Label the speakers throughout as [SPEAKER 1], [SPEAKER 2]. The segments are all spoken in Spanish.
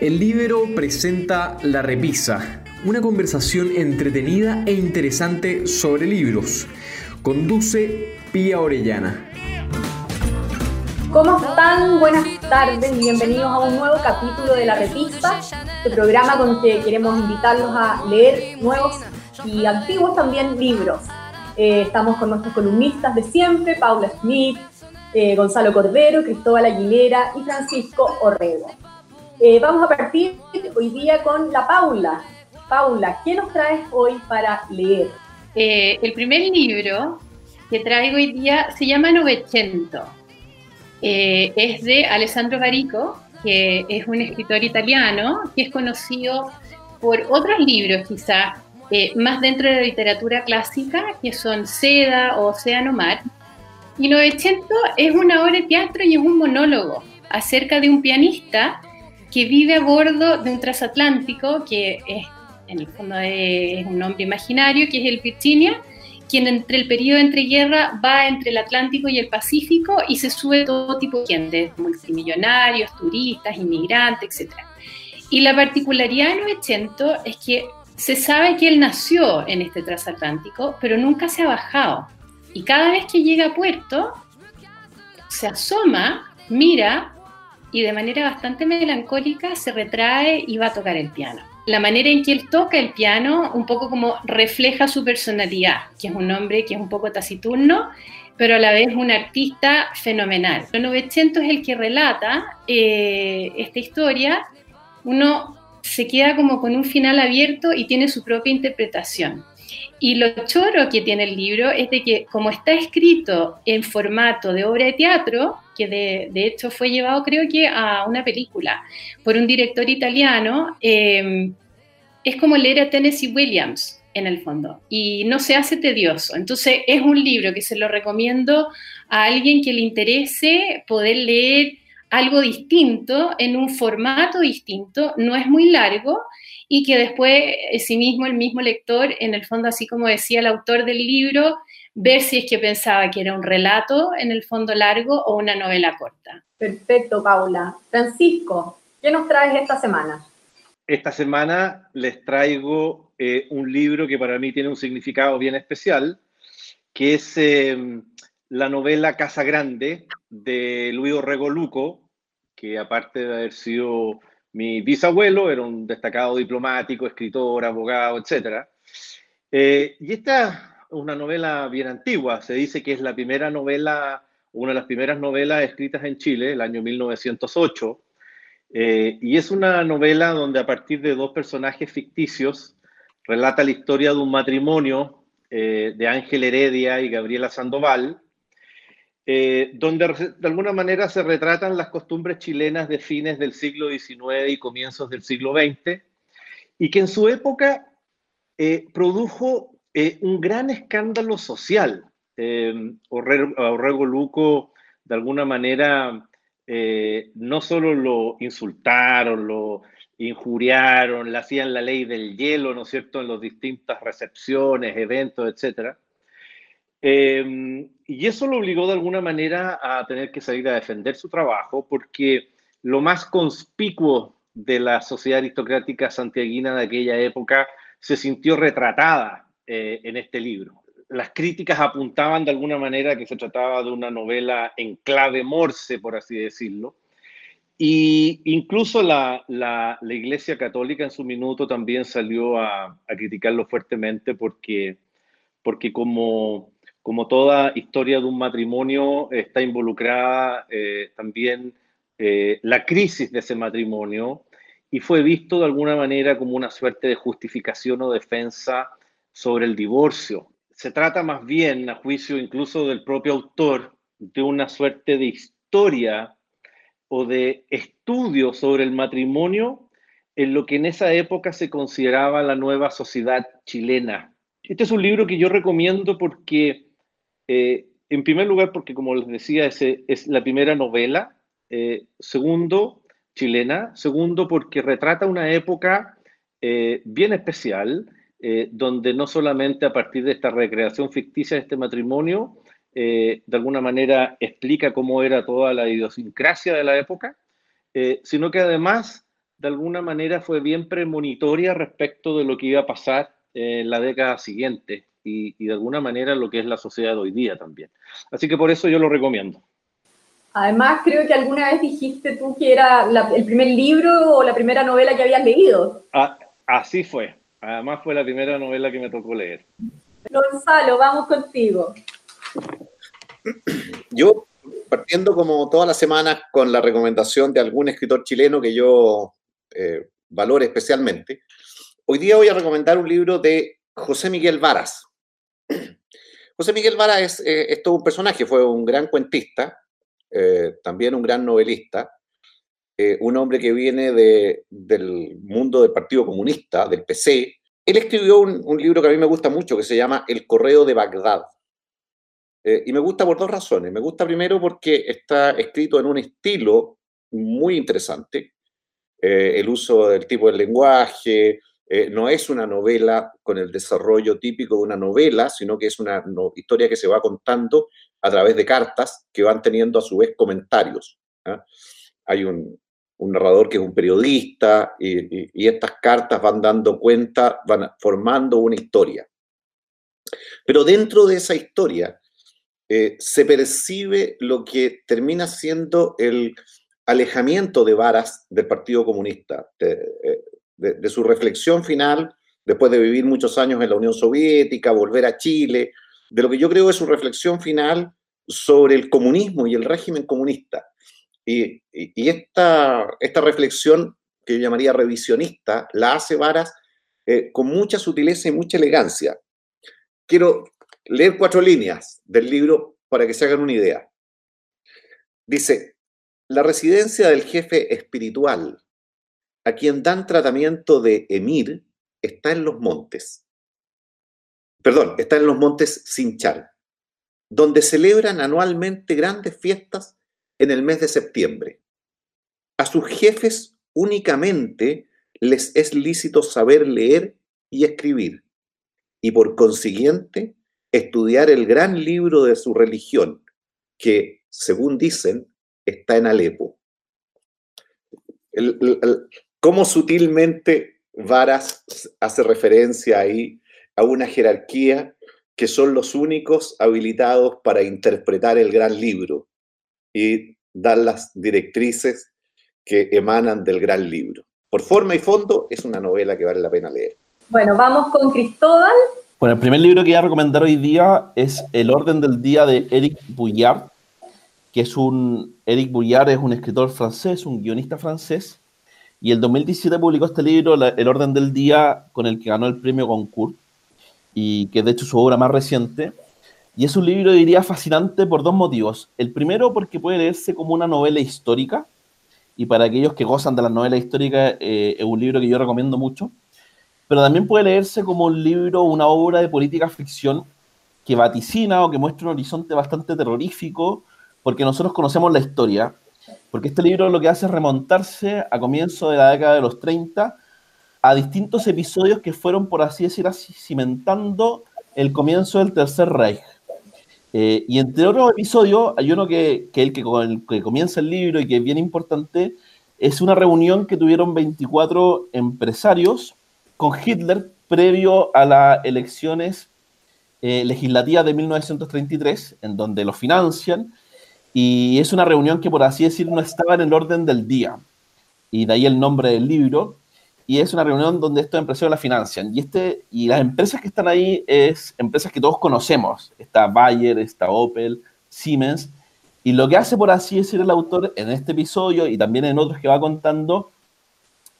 [SPEAKER 1] El libro presenta La Repisa, una conversación entretenida e interesante sobre libros. Conduce Pía Orellana.
[SPEAKER 2] ¿Cómo están? Buenas tardes y bienvenidos a un nuevo capítulo de La Repisa, este programa con que queremos invitarlos a leer nuevos y antiguos también libros. Eh, estamos con nuestros columnistas de siempre, Paula Smith, eh, Gonzalo Cordero, Cristóbal Aguilera y Francisco Orrego. Eh, vamos a partir hoy día con la Paula. Paula, ¿qué nos traes hoy para leer?
[SPEAKER 3] Eh, el primer libro que traigo hoy día se llama Novecento. Eh, es de Alessandro Barico, que es un escritor italiano que es conocido por otros libros quizás más dentro de la literatura clásica, que son Seda o Océano Mar. Y Novecento es una obra de teatro y es un monólogo acerca de un pianista que vive a bordo de un transatlántico, que es, en el fondo es un nombre imaginario, que es el Virginia, quien entre el periodo entre guerra va entre el Atlántico y el Pacífico y se sube todo tipo de gente, multimillonarios, turistas, inmigrantes, etc. Y la particularidad de Novecento es que se sabe que él nació en este transatlántico, pero nunca se ha bajado. Y cada vez que llega a puerto, se asoma, mira y de manera bastante melancólica se retrae y va a tocar el piano. La manera en que él toca el piano un poco como refleja su personalidad, que es un hombre que es un poco taciturno, pero a la vez un artista fenomenal. 900 es el que relata eh, esta historia, uno se queda como con un final abierto y tiene su propia interpretación. Y lo choro que tiene el libro es de que como está escrito en formato de obra de teatro, que de, hecho fue llevado creo que a una película por un director italiano, eh, es como leer a Tennessee Williams en el fondo y no se hace tedioso. Entonces es un libro que se lo recomiendo a alguien que le interese poder leer algo distinto en un formato distinto, no es muy largo y que después eh, sí mismo el mismo lector, en el fondo, así como decía el autor del libro, ver si es que pensaba que era un relato en el fondo largo o una novela corta.
[SPEAKER 2] Perfecto, Paula. Francisco, ¿qué nos traes esta semana?
[SPEAKER 4] Esta semana les traigo eh, un libro que para mí tiene un significado bien especial, que es em, la novela Casa Grande de Luis Orrego Luco, que aparte de haber sido mi bisabuelo era un destacado diplomático, escritor, abogado, etc. Eh, y esta es una novela bien antigua, se dice que es la primera novela, una de las primeras novelas escritas en Chile, el año 1908, eh, y es una novela donde a partir de dos personajes ficticios relata la historia de un matrimonio eh, de Ángel Heredia y Gabriela Sandoval, eh, donde de alguna manera se retratan las costumbres chilenas de fines del siglo XIX y comienzos del siglo XX, y que en su época eh, produjo eh, un gran escándalo social. Orrego Luco, de alguna manera, no solo lo insultaron, lo injuriaron, le hacían la ley del hielo, ¿no es cierto?, en las distintas recepciones, eventos, etcétera Em, y eso lo obligó de alguna manera a tener que salir a defender su trabajo porque lo más conspicuo de la sociedad aristocrática santiaguina de aquella época se sintió retratada eh, en este libro. Las críticas apuntaban de alguna manera que se trataba de una novela en clave morse, por así decirlo. Y incluso la, la, Iglesia Católica en su minuto también salió a, a criticarlo fuertemente porque, porque como como toda historia de un matrimonio, está involucrada eh, también eh, la crisis de ese matrimonio y fue visto de alguna manera como una suerte de justificación o defensa sobre el divorcio. Se trata más bien, a juicio incluso del propio autor, de una suerte de historia o de estudio sobre el matrimonio en lo que en esa época se consideraba la nueva sociedad chilena. Este es un libro que yo recomiendo porque eh, en primer lugar, porque como les decía, es, la primera novela. Eh, segundo, chilena. Segundo, porque retrata una época eh, bien especial, donde no solamente a partir de esta recreación ficticia de este matrimonio, de alguna manera explica cómo era toda la idiosincrasia de la época, sino que además de alguna manera fue bien premonitoria respecto de lo que iba a pasar en la década siguiente y, de alguna manera lo que es la sociedad de hoy día también. Así que por eso yo lo recomiendo.
[SPEAKER 2] Además, creo que alguna vez dijiste tú que era el primer libro o la primera novela que habías leído.
[SPEAKER 4] Ah, así fue. Además fue la primera novela que me tocó leer.
[SPEAKER 2] Gonzalo, vamos contigo.
[SPEAKER 5] Yo, partiendo como todas las semanas con la recomendación de algún escritor chileno que yo eh, valore especialmente, hoy día voy a recomendar un libro de José Miguel Varas. José Miguel Varas es, eh, todo un personaje, fue un gran cuentista, eh, también un gran novelista, un hombre que viene del mundo del Partido Comunista, del PC. Él escribió un libro que a mí me gusta mucho, que se llama El Correo de Bagdad. Eh, y me gusta por dos razones. Me gusta primero porque está escrito en un estilo muy interesante. Eh, el uso del tipo de lenguaje, eh, no es una novela con el desarrollo típico de una novela, sino que es una historia que se va contando a través de cartas que van teniendo a su vez comentarios. ¿ah? Hay un, narrador que es un periodista y, estas cartas van dando cuenta, van formando una historia. Pero dentro de esa historia eh, se percibe lo que termina siendo el alejamiento de Varas del Partido Comunista, eh, de, su reflexión final, después de vivir muchos años en la Unión Soviética, volver a Chile, de lo que yo creo es su reflexión final sobre el comunismo y el régimen comunista. Y, esta, esta reflexión, que yo llamaría revisionista, la hace Varas eh, con mucha sutileza y mucha elegancia. Quiero leer cuatro líneas del libro para que se hagan una idea. Dice, la residencia del jefe espiritual, a quien dan tratamiento de emir, está en los montes. Perdón, está en los montes Sinchar, donde celebran anualmente grandes fiestas en el mes de septiembre. A sus jefes únicamente les es lícito saber leer y escribir, y por consiguiente estudiar el gran libro de su religión, que, según dicen, está en Alepo. Cómo sutilmente Varas hace referencia ahí a una jerarquía que son los únicos habilitados para interpretar el gran libro y dar las directrices que emanan del gran libro. Por forma y fondo, es una novela que vale la pena leer.
[SPEAKER 2] Bueno, vamos con Cristóbal.
[SPEAKER 6] Bueno, el primer libro que voy a recomendar hoy día es El orden del día de Eric Bouillard, que es un... Eric Bouillard es un escritor francés, un guionista francés, y el 2017 publicó este libro, El orden del día, con el que ganó el premio Goncourt, y que de hecho es su obra más reciente. Y es un libro, diría, fascinante por dos motivos. El primero, porque puede leerse como una novela histórica, y para aquellos que gozan de las novelas históricas, eh, es un libro que yo recomiendo mucho pero también puede leerse como un libro, una obra de política ficción que vaticina o que muestra un horizonte bastante terrorífico, porque nosotros conocemos la historia, porque este libro lo que hace es remontarse a comienzo de la década de los 30 a distintos episodios que fueron, por así decirlo, cimentando el comienzo del Tercer Reich. Eh, y entre otros episodios, hay uno que, que el que, que comienza el libro y que es bien importante, es una reunión que tuvieron 24 empresarios con Hitler previo a las elecciones eh, legislativas de 1933, en donde lo financian, y es una reunión que, por así decirlo, no estaba en el orden del día, y de ahí el nombre del libro, y es una reunión donde estos empresarios la financian, y, este, y las empresas que están ahí es empresas que todos conocemos, está Bayer, está Opel, Siemens, y lo que hace, por así decir, el autor en este episodio y también en otros que va contando,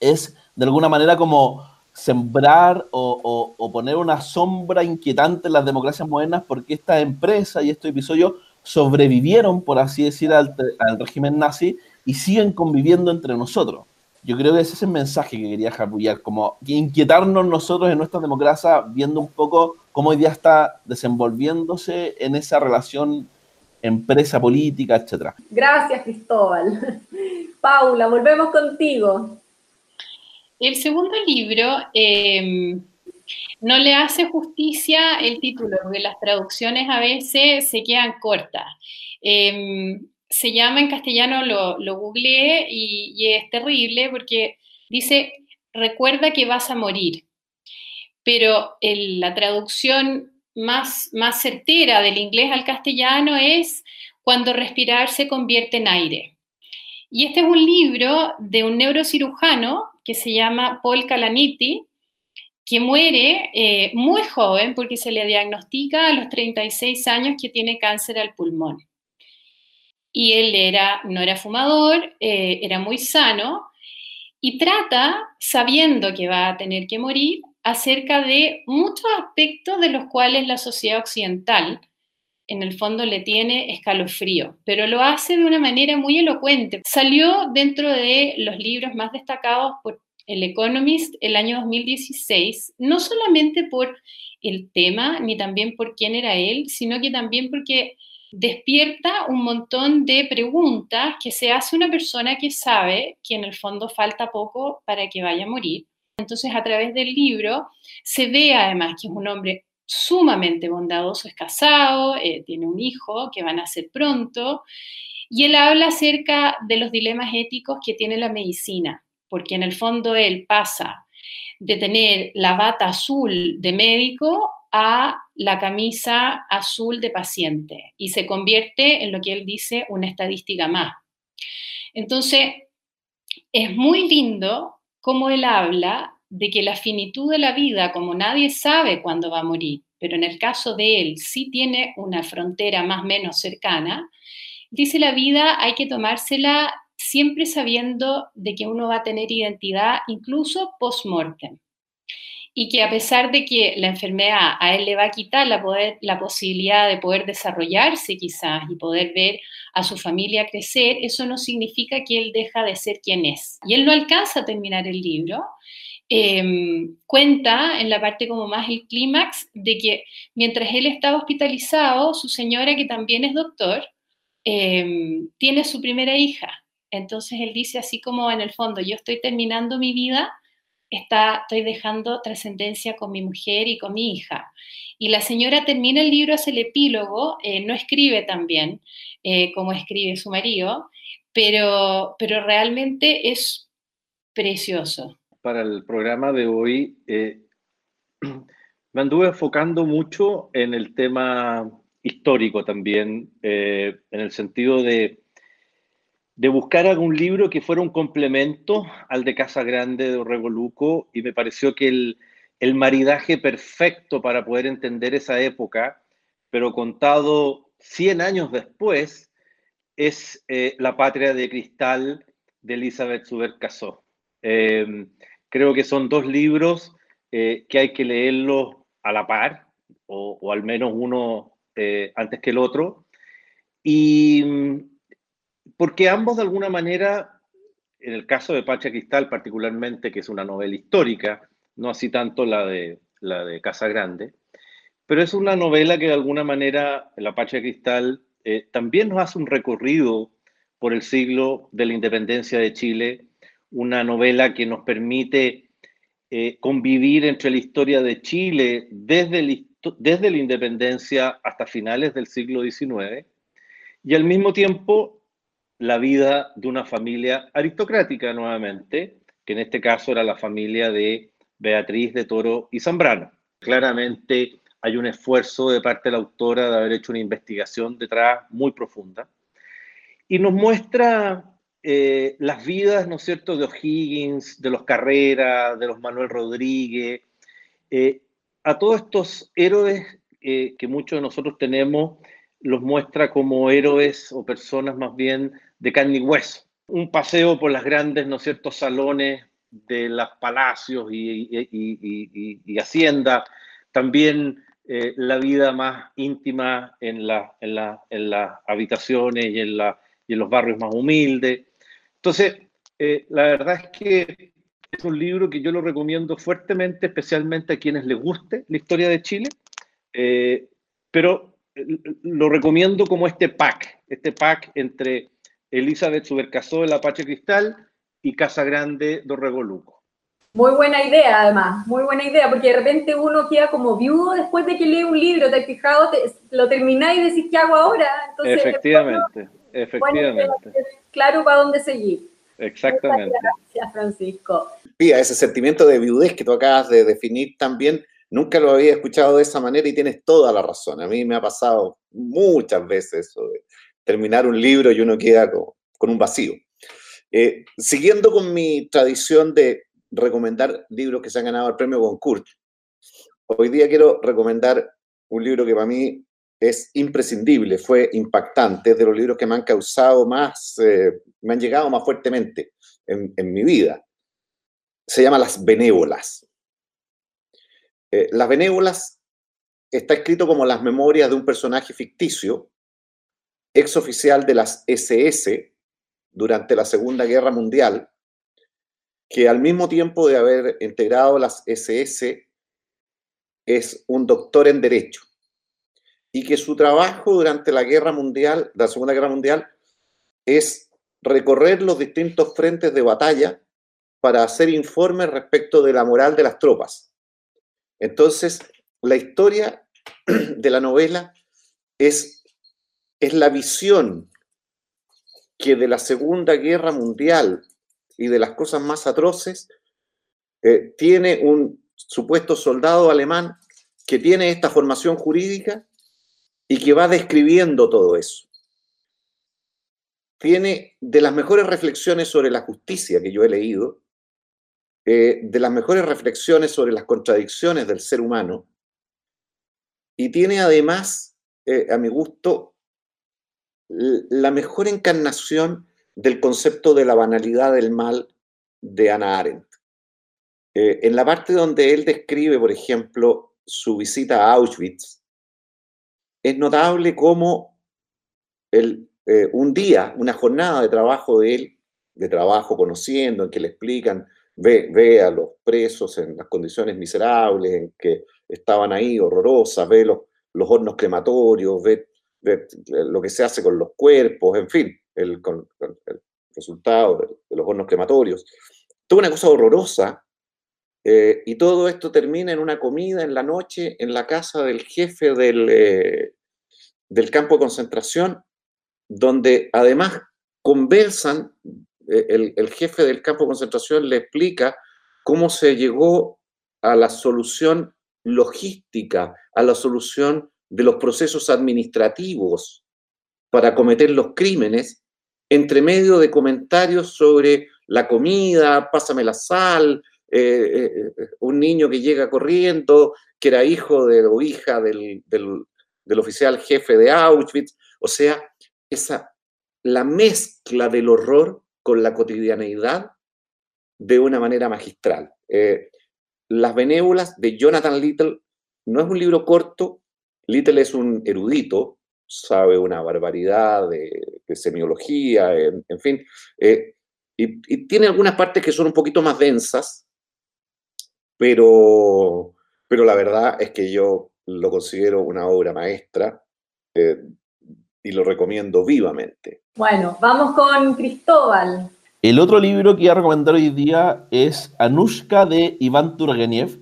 [SPEAKER 6] es de alguna manera como sembrar o, poner una sombra inquietante en las democracias modernas porque esta empresa y estos episodios sobrevivieron, por así decir, al, régimen nazi y siguen conviviendo entre nosotros. Yo creo que ese es el mensaje que quería jarbullar, como inquietarnos nosotros en nuestra democracia, viendo un poco cómo hoy día está desenvolviéndose en esa relación empresa política, etc.
[SPEAKER 2] Gracias, Cristóbal. Paula, volvemos contigo.
[SPEAKER 3] El segundo libro em, no le hace justicia el título, porque las traducciones a veces se quedan cortas. Em, se llama en castellano, lo, lo googleé y, es terrible porque dice, recuerda que vas a morir. Pero la traducción más, más certera del inglés al castellano es cuando respirar se convierte en aire. Y este es un libro de un neurocirujano que se llama Paul Calaniti, que muere eh, muy joven porque se le diagnostica a los 36 años que tiene cáncer al pulmón. Y él era, no era fumador, eh, era muy sano y trata, sabiendo que va a tener que morir, acerca de muchos aspectos de los cuales la sociedad occidental en el fondo le tiene escalofrío, pero lo hace de una manera muy elocuente. Salió dentro de los libros más destacados por el Economist el año 2016, no solamente por el tema, ni también por quién era él, sino que también porque despierta un montón de preguntas que se hace una persona que sabe que en el fondo falta poco para que vaya a morir. Entonces, a través del libro se ve además que es un hombre sumamente bondadoso, es casado, eh, tiene un hijo que van a nacer pronto, y él habla acerca de los dilemas éticos que tiene la medicina porque en el fondo él pasa de tener la bata azul de médico a la camisa azul de paciente y se convierte en lo que él dice una estadística más. Entonces, es muy lindo cómo él habla de que la finitud de la vida, como nadie sabe cuándo va a morir, pero en el caso de él sí tiene una frontera más o menos cercana, dice la vida hay que tomársela siempre sabiendo de que uno va a tener identidad incluso post-mortem. Y que a pesar de que la enfermedad a él le va a quitar la, posibilidad de poder desarrollarse quizás y poder ver a su familia crecer, eso no significa que él deja de ser quien es. Y él no alcanza a terminar el libro, em, cuenta en la parte como más el clímax de que mientras él estaba hospitalizado, su señora, que también es doctor, em, tiene su primera hija entonces él dice así como en el fondo, yo estoy terminando mi vida, está, estoy dejando trascendencia con mi mujer y con mi hija. Y la señora termina el libro, hace el epílogo, eh, no escribe tan bien eh, como escribe su marido, pero, pero realmente es precioso.
[SPEAKER 4] Para el programa de hoy, eh, me anduve enfocando mucho en el tema histórico también, en el sentido de de buscar algún libro que fuera un complemento al de Casa Grande de Orrego Luco y me pareció que el, maridaje perfecto para poder entender esa época, pero contado 100 años después, es eh, La Patria de Cristal de Elizabeth Subercasó. Em, creo que son dos libros eh, que hay que leerlos a la par, o, o al menos uno eh, antes que el otro. Y porque ambos de alguna manera, en el caso de Pacha Cristal particularmente, que es una novela histórica, no así tanto la de, la de Casa Grande, pero es una novela que de alguna manera, La Pacha Cristal, eh, también nos hace un recorrido por el siglo de la independencia de Chile, una novela que nos permite eh, convivir entre la historia de Chile desde, desde la independencia hasta finales del siglo XIX, y al mismo tiempo la vida de una familia aristocrática nuevamente, que en este caso era la familia de Beatriz de Toro y Zambrano. Claramente hay un esfuerzo de parte de la autora de haber hecho una investigación detrás muy profunda y nos muestra eh, las vidas, ¿no es cierto?, de O'Higgins, de los Carreras, de los Manuel Rodríguez, eh, a todos estos héroes eh, que muchos de nosotros tenemos, los muestra como héroes o personas más bien de y hueso. Un paseo por las grandes, ¿no ciertos salones de los palacios y, y. También eh, la vida más íntima en, la, las habitaciones y en, los barrios más humildes. Entonces, eh, la verdad es que es un libro que yo lo recomiendo fuertemente, especialmente a quienes les guste la historia de Chile, eh, pero lo recomiendo como este pack, este pack entre Elizabeth Subercasó de la Apache Cristal y Casa Grande de Regoluco.
[SPEAKER 2] Muy buena idea, además, muy buena idea, porque de repente uno queda como viudo después de que lee un libro, te has fijado, lo termináis y decís, ¿qué hago ahora?
[SPEAKER 4] efectivamente, efectivamente.
[SPEAKER 2] claro para dónde seguir.
[SPEAKER 4] Exactamente.
[SPEAKER 2] gracias, Francisco.
[SPEAKER 5] Pía, ese sentimiento de viudez que tú acabas de definir también, nunca lo había escuchado de esa manera y tienes toda la razón. A mí me ha pasado muchas veces eso de terminar un libro y uno queda con, un vacío. Eh, siguiendo con mi tradición de recomendar libros que se han ganado el premio Goncourt, hoy día quiero recomendar un libro que para mí es imprescindible, fue impactante, es de los libros que me han causado más, eh, me han llegado más fuertemente en, mi vida. Se llama Las Benévolas. Eh, las Benévolas está escrito como las memorias de un personaje ficticio, ex oficial de las SS durante la Segunda Guerra Mundial, que al mismo tiempo de haber integrado las SS es un doctor en Derecho y que su trabajo durante la guerra mundial, la Segunda Guerra Mundial, es recorrer los distintos frentes de batalla para hacer informes respecto de la moral de las tropas. Entonces, la historia de la novela es, es la visión que de la Segunda Guerra Mundial y de las cosas más atroces eh, tiene un supuesto soldado alemán que tiene esta formación jurídica y que va describiendo todo eso. Tiene de las mejores reflexiones sobre la justicia que yo he leído, eh, de las mejores reflexiones sobre las contradicciones del ser humano, y tiene además, eh, a mi gusto, la mejor encarnación del concepto de la banalidad del mal de Ana Arendt. Eh, en la parte donde él describe, por ejemplo, su visita a Auschwitz, es notable cómo el, eh, un día, una jornada de trabajo de él, de trabajo conociendo, en que le explican, ve, ve a los presos en las condiciones miserables, en que estaban ahí, horrorosas, ve los, los hornos crematorios, ve, lo que se hace con los cuerpos, en fin, el, resultado de, de los hornos crematorios. Toda una cosa horrorosa eh, y todo esto termina en una comida en la noche en la casa del jefe del, eh, del campo de concentración, donde además conversan, eh, el, el, jefe del campo de concentración le explica cómo se llegó a la solución logística, a la solución de los procesos administrativos para cometer los crímenes, entre medio de comentarios sobre la comida, pásame la sal, eh, eh, eh, un niño que llega corriendo, que era hijo de, o hija del, oficial jefe de Auschwitz. O sea, esa, la mezcla del horror con la cotidianeidad de una manera magistral. Las benévolas de Jonathan Little no es un libro corto. Little es un erudito, sabe una barbaridad de, semiología, en, fin. y, tiene algunas partes que son un poquito más densas, pero, pero la verdad es que yo lo considero una obra maestra eh, y lo recomiendo vivamente.
[SPEAKER 2] Bueno, vamos con Cristóbal.
[SPEAKER 6] El otro libro que voy a recomendar hoy día es Anushka de Iván Turgenev.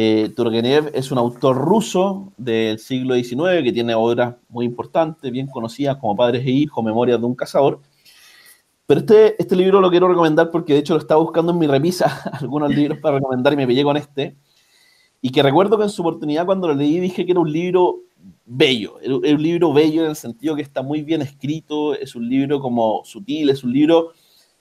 [SPEAKER 6] Eh, Turgenev es un autor ruso del siglo XIX que tiene obras muy importantes, bien conocidas como Padres e Hijos, Memorias de un Cazador. Pero este, este libro lo quiero recomendar porque de hecho lo estaba buscando en mi repisa, algunos libros para recomendar y me pillé con este. Y que recuerdo que en su oportunidad cuando lo leí dije que era un libro bello, es un libro bello en el sentido que está muy bien escrito, es un libro como sutil, es un libro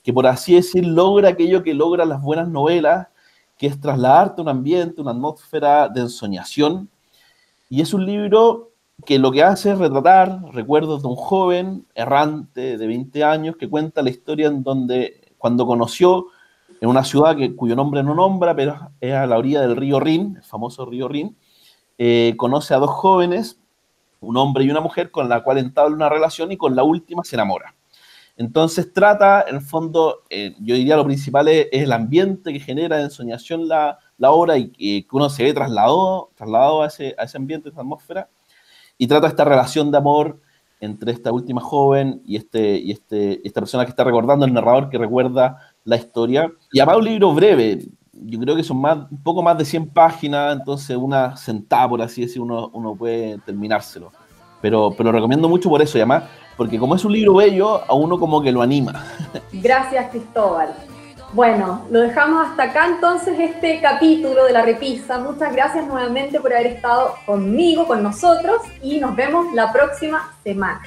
[SPEAKER 6] que por así decir logra aquello que logran las buenas novelas, que es trasladarte a un ambiente, una atmósfera de ensoñación. Y es un libro que lo que hace es retratar recuerdos de un joven errante de 20 años que cuenta la historia en donde cuando conoció en una ciudad que, cuyo nombre no nombra, pero es a la orilla del río Rin, el famoso río Rin, eh, conoce a dos jóvenes, un hombre y una mujer, con la cual entabla una relación y con la última se enamora. Entonces trata, en el fondo, eh, yo diría lo principal es, el ambiente que genera de ensoñación la, la obra y, que uno se ve trasladado, trasladado a, ese, a ese ambiente, a esa atmósfera, y trata esta relación de amor entre esta última joven y, este, y este, esta persona que está recordando, el narrador que recuerda la historia. Y además un libro breve, yo creo que son más, un poco más de 100 páginas, entonces una sentada, por así decirlo, uno, uno puede terminárselo. Pero, pero lo recomiendo mucho por eso, y además porque como es un libro bello, a uno como que lo anima.
[SPEAKER 2] Gracias, Cristóbal. Bueno, lo dejamos hasta acá entonces este capítulo de la repisa. Muchas gracias nuevamente por haber estado conmigo, con nosotros y nos vemos la próxima semana.